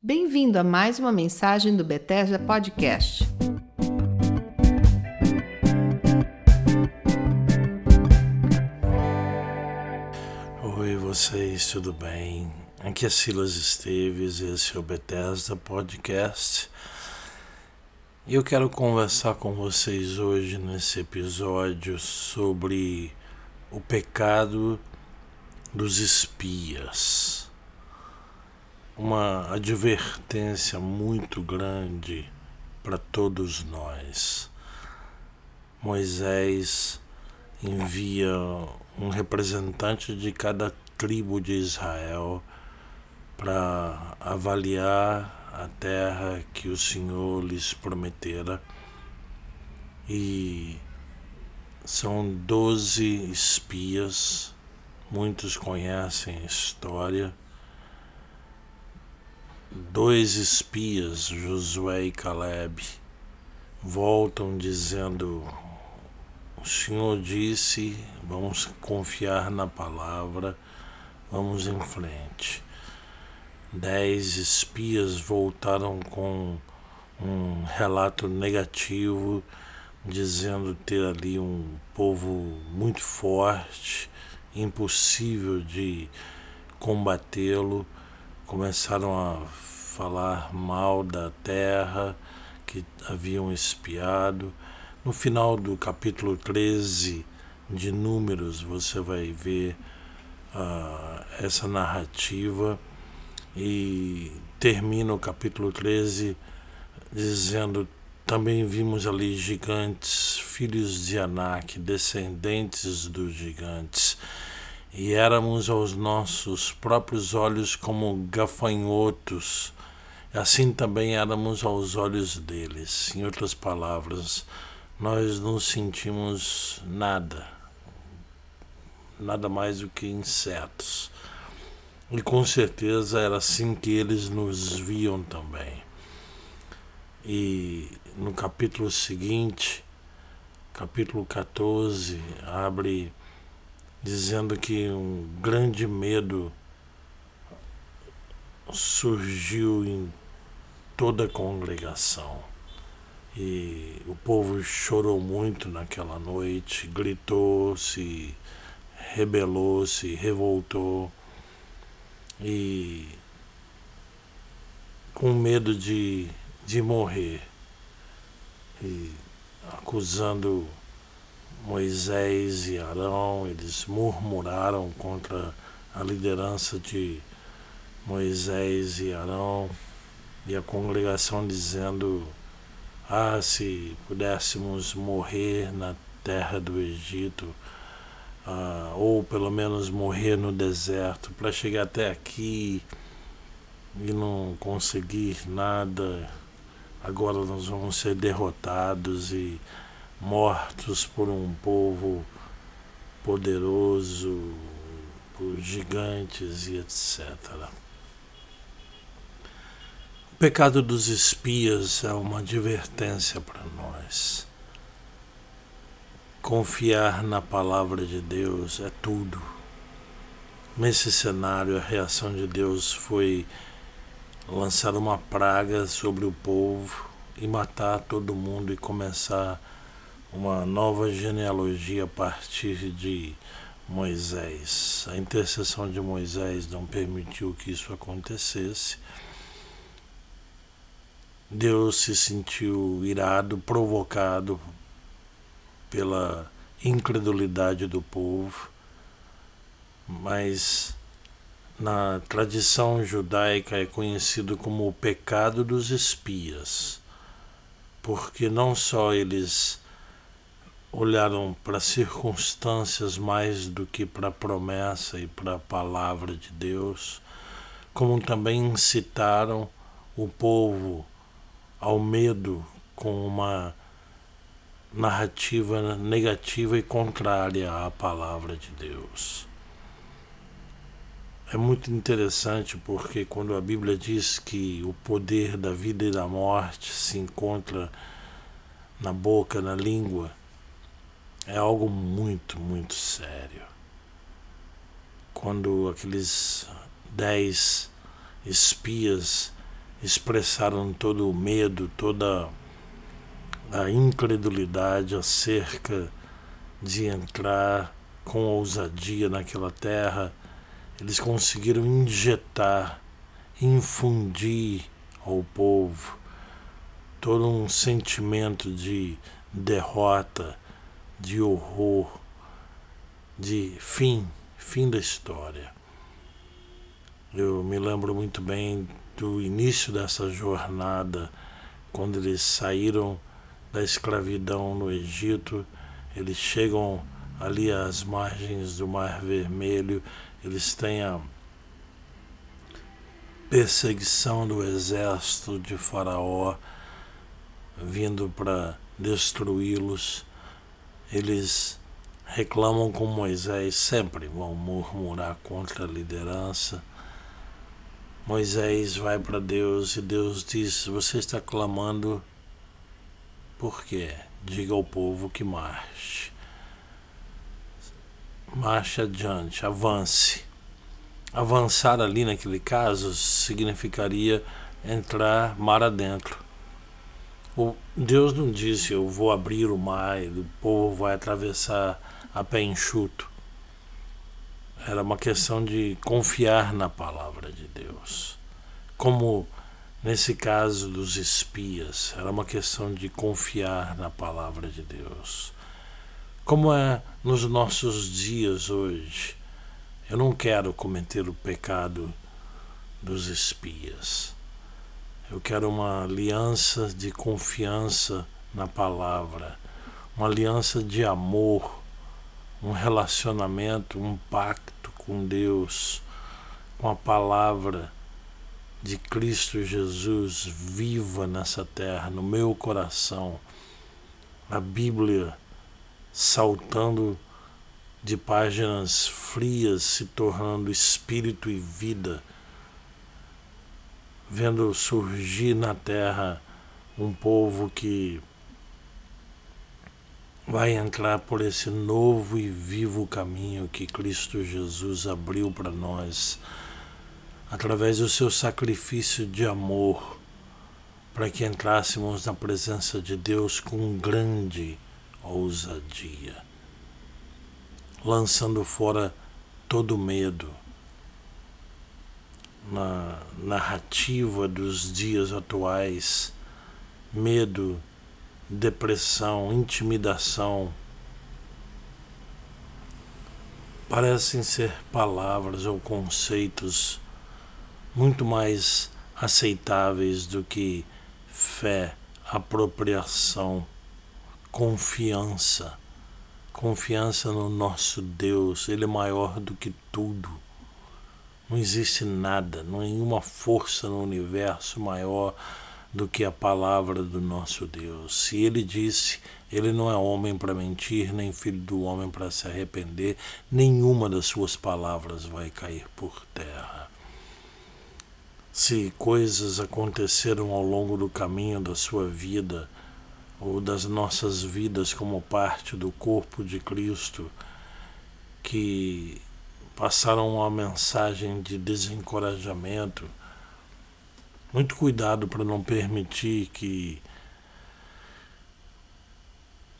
Bem-vindo a mais uma mensagem do Bethesda Podcast. Oi, vocês, tudo bem? Aqui é Silas Esteves, esse é o Bethesda Podcast. E eu quero conversar com vocês hoje nesse episódio sobre o pecado dos espias. Uma advertência muito grande para todos nós. Moisés envia um representante de cada tribo de Israel para avaliar a terra que o Senhor lhes prometera. E são doze espias, muitos conhecem a história. Dois espias, Josué e Caleb, voltam dizendo: O Senhor disse, vamos confiar na palavra, vamos em frente. Dez espias voltaram com um relato negativo, dizendo ter ali um povo muito forte, impossível de combatê-lo. Começaram a falar mal da terra que haviam espiado. No final do capítulo 13 de Números, você vai ver uh, essa narrativa e termina o capítulo 13 dizendo: Também vimos ali gigantes, filhos de Anak, descendentes dos gigantes, e éramos aos nossos próprios olhos como gafanhotos, assim também éramos aos olhos deles. Em outras palavras, nós não sentimos nada, nada mais do que insetos. E com certeza era assim que eles nos viam também. E no capítulo seguinte, capítulo 14, abre dizendo que um grande medo surgiu em toda a congregação. E o povo chorou muito naquela noite, gritou, se rebelou, se revoltou e com medo de, de morrer e acusando Moisés e Arão, eles murmuraram contra a liderança de Moisés e Arão e a congregação dizendo: Ah, se pudéssemos morrer na terra do Egito uh, ou pelo menos morrer no deserto, para chegar até aqui e não conseguir nada, agora nós vamos ser derrotados e mortos por um povo poderoso, por gigantes e etc. O pecado dos espias é uma advertência para nós. Confiar na palavra de Deus é tudo. Nesse cenário, a reação de Deus foi lançar uma praga sobre o povo e matar todo mundo e começar uma nova genealogia a partir de Moisés. A intercessão de Moisés não permitiu que isso acontecesse. Deus se sentiu irado, provocado pela incredulidade do povo, mas na tradição judaica é conhecido como o pecado dos espias, porque não só eles olharam para circunstâncias mais do que para a promessa e para a palavra de Deus, como também incitaram o povo ao medo com uma narrativa negativa e contrária à palavra de Deus. É muito interessante porque quando a Bíblia diz que o poder da vida e da morte se encontra na boca, na língua, é algo muito, muito sério. Quando aqueles dez espias expressaram todo o medo, toda a incredulidade acerca de entrar com ousadia naquela terra, eles conseguiram injetar, infundir ao povo todo um sentimento de derrota, de horror, de fim, fim da história. Eu me lembro muito bem do início dessa jornada, quando eles saíram da escravidão no Egito, eles chegam ali às margens do Mar Vermelho, eles têm a perseguição do exército de Faraó vindo para destruí-los. Eles reclamam com Moisés, sempre vão murmurar contra a liderança. Moisés vai para Deus e Deus diz: Você está clamando por quê? Diga ao povo que marche. Marche adiante, avance. Avançar ali naquele caso significaria entrar mar adentro. Deus não disse eu vou abrir o mar e o povo vai atravessar a pé enxuto. Era uma questão de confiar na palavra de Deus. Como Nesse caso dos espias, era uma questão de confiar na palavra de Deus. Como é nos nossos dias hoje, eu não quero cometer o pecado dos espias. Eu quero uma aliança de confiança na palavra, uma aliança de amor, um relacionamento, um pacto com Deus, com a palavra de Cristo Jesus viva nessa terra, no meu coração. A Bíblia saltando de páginas frias, se tornando espírito e vida, vendo surgir na terra um povo que vai entrar por esse novo e vivo caminho que Cristo Jesus abriu para nós através do seu sacrifício de amor, para que entrássemos na presença de Deus com grande ousadia, lançando fora todo medo. Na narrativa dos dias atuais, medo, depressão, intimidação, parecem ser palavras ou conceitos muito mais aceitáveis do que fé, apropriação, confiança. Confiança no nosso Deus, Ele é maior do que tudo. Não existe nada, nenhuma força no universo maior do que a palavra do nosso Deus. Se Ele disse, Ele não é homem para mentir, nem filho do homem para se arrepender, nenhuma das suas palavras vai cair por terra se coisas aconteceram ao longo do caminho da sua vida ou das nossas vidas como parte do corpo de Cristo que passaram uma mensagem de desencorajamento, muito cuidado para não permitir que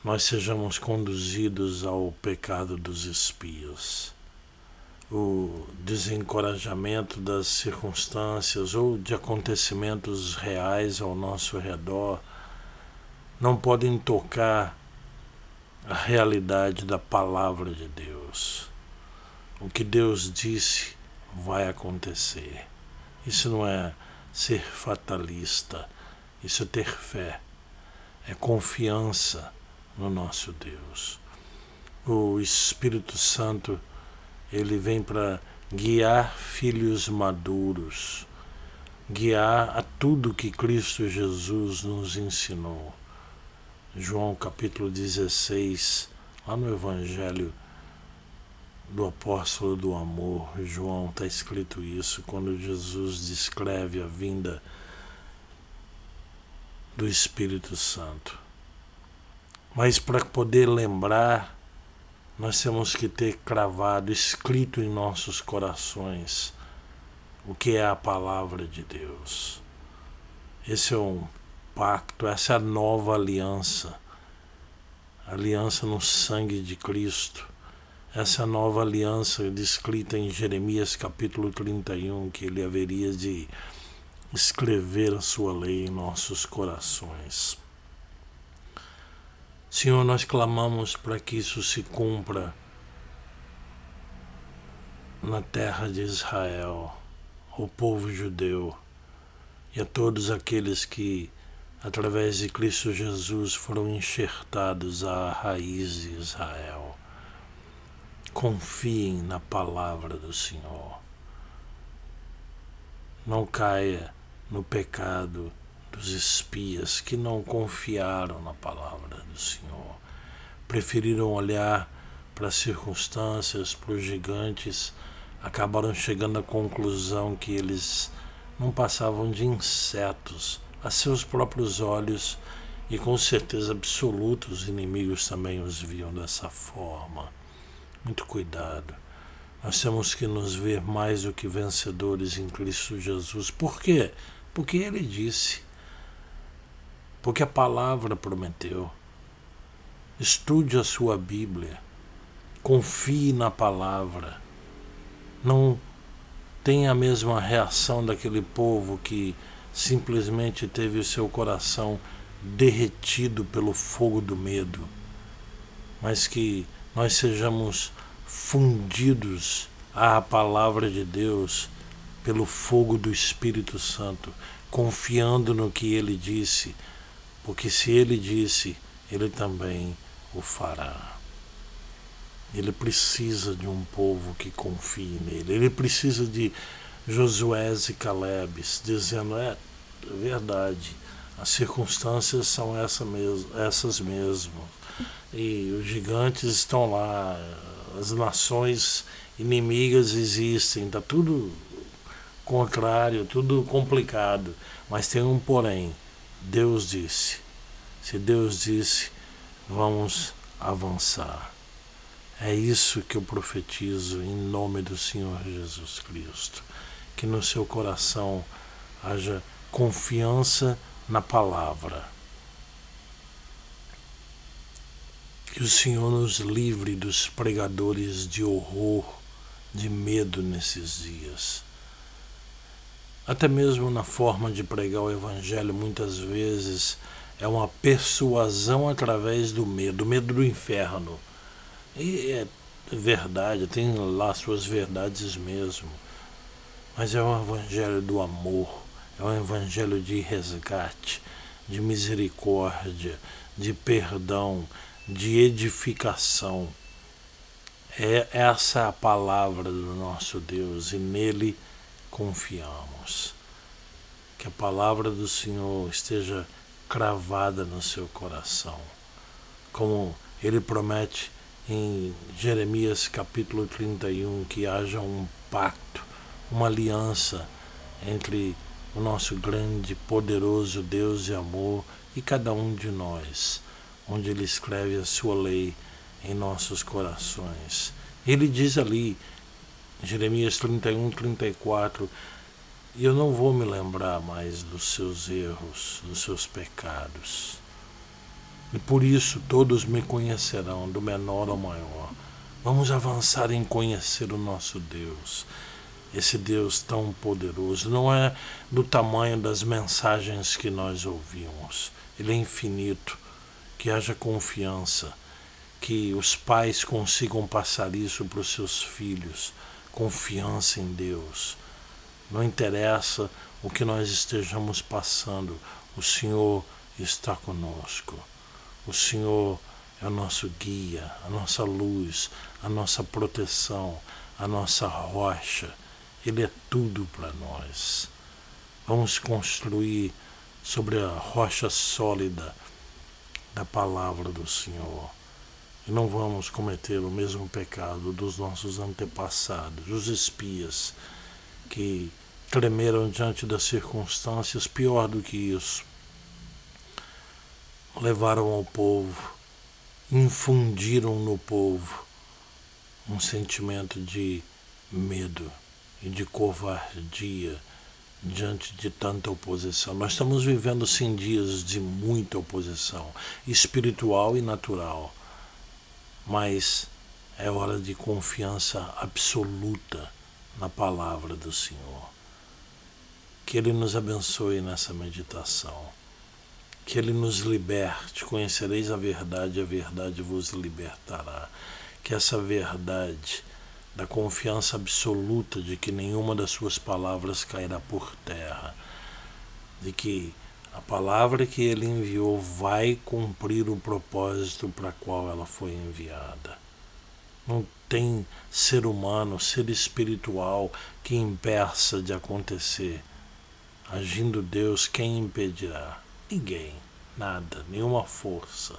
nós sejamos conduzidos ao pecado dos espias o desencorajamento das circunstâncias ou de acontecimentos reais ao nosso redor não podem tocar a realidade da palavra de Deus. O que Deus disse vai acontecer. Isso não é ser fatalista, isso é ter fé, é confiança no nosso Deus. O Espírito Santo ele vem para guiar filhos maduros, guiar a tudo que Cristo Jesus nos ensinou. João capítulo 16, lá no Evangelho do Apóstolo do Amor, João está escrito isso quando Jesus descreve a vinda do Espírito Santo. Mas para poder lembrar nós temos que ter cravado, escrito em nossos corações, o que é a palavra de Deus. Esse é um pacto, essa é a nova aliança. Aliança no sangue de Cristo. Essa nova aliança descrita em Jeremias capítulo 31, que ele haveria de escrever a sua lei em nossos corações. Senhor, nós clamamos para que isso se cumpra na terra de Israel, o povo judeu e a todos aqueles que, através de Cristo Jesus, foram enxertados à raiz de Israel. Confiem na palavra do Senhor. Não caia no pecado dos espias que não confiaram na palavra do Senhor. Preferiram olhar para as circunstâncias, para os gigantes, acabaram chegando à conclusão que eles não passavam de insetos a seus próprios olhos e com certeza absoluta os inimigos também os viam dessa forma. Muito cuidado. Nós temos que nos ver mais do que vencedores em Cristo Jesus. Por quê? Porque ele disse. Porque a palavra prometeu. Estude a sua Bíblia. Confie na palavra. Não tem a mesma reação daquele povo que simplesmente teve o seu coração derretido pelo fogo do medo, mas que nós sejamos fundidos à palavra de Deus pelo fogo do Espírito Santo, confiando no que ele disse, porque se ele disse, ele também o fará. Ele precisa de um povo que confie nele. Ele precisa de Josué e Calebes dizendo: é, é verdade, as circunstâncias são essa mesmo, essas mesmo. E os gigantes estão lá, as nações inimigas existem, está tudo contrário, tudo complicado. Mas tem um porém. Deus disse. Se Deus disse, vamos avançar. É isso que eu profetizo em nome do Senhor Jesus Cristo. Que no seu coração haja confiança na palavra. Que o Senhor nos livre dos pregadores de horror, de medo nesses dias. Até mesmo na forma de pregar o Evangelho, muitas vezes é uma persuasão através do medo, o medo do inferno e é verdade, tem lá suas verdades mesmo. Mas é um evangelho do amor, é um evangelho de resgate, de misericórdia, de perdão, de edificação. É essa a palavra do nosso Deus e nele confiamos. Que a palavra do Senhor esteja cravada no seu coração. Como ele promete em Jeremias capítulo 31 que haja um pacto, uma aliança entre o nosso grande, poderoso Deus de amor e cada um de nós, onde Ele escreve a sua lei em nossos corações. Ele diz ali, Jeremias 31, 34, e eu não vou me lembrar mais dos seus erros, dos seus pecados. E por isso todos me conhecerão, do menor ao maior. Vamos avançar em conhecer o nosso Deus. Esse Deus tão poderoso não é do tamanho das mensagens que nós ouvimos. Ele é infinito. Que haja confiança, que os pais consigam passar isso para os seus filhos. Confiança em Deus. Não interessa o que nós estejamos passando, o Senhor está conosco. O Senhor é o nosso guia, a nossa luz, a nossa proteção, a nossa rocha. Ele é tudo para nós. Vamos construir sobre a rocha sólida da palavra do Senhor. E não vamos cometer o mesmo pecado dos nossos antepassados, os espias, que tremeram diante das circunstâncias, pior do que isso, levaram ao povo, infundiram no povo um sentimento de medo e de covardia diante de tanta oposição. Nós estamos vivendo sim dias de muita oposição, espiritual e natural, mas é hora de confiança absoluta na palavra do Senhor. Que Ele nos abençoe nessa meditação. Que Ele nos liberte. Conhecereis a verdade, a verdade vos libertará. Que essa verdade da confiança absoluta de que nenhuma das suas palavras cairá por terra, de que a palavra que ele enviou vai cumprir o propósito para qual ela foi enviada. Não tem ser humano, ser espiritual que impeça de acontecer. Agindo Deus, quem impedirá? Ninguém, nada, nenhuma força.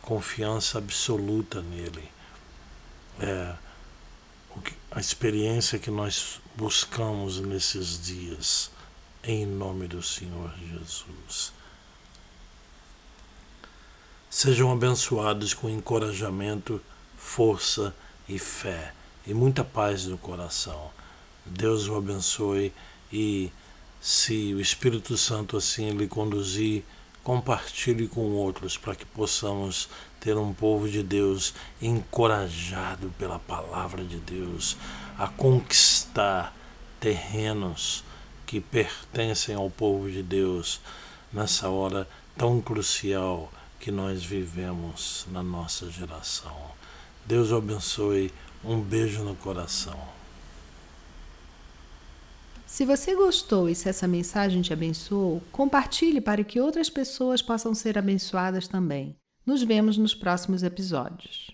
Confiança absoluta nele. É, experiência que nós buscamos nesses dias, em nome do Senhor Jesus. Sejam abençoados com encorajamento, força e fé e muita paz no coração. Deus o abençoe e, se o Espírito Santo assim lhe conduzir, compartilhe com outros para que possamos ter um povo de Deus encorajado pela palavra de Deus a conquistar terrenos que pertencem ao povo de Deus nessa hora tão crucial que nós vivemos na nossa geração. Deus o abençoe. Um beijo no coração. Se você gostou e se essa mensagem te abençoou, compartilhe para que outras pessoas possam ser abençoadas também. Nos vemos nos próximos episódios.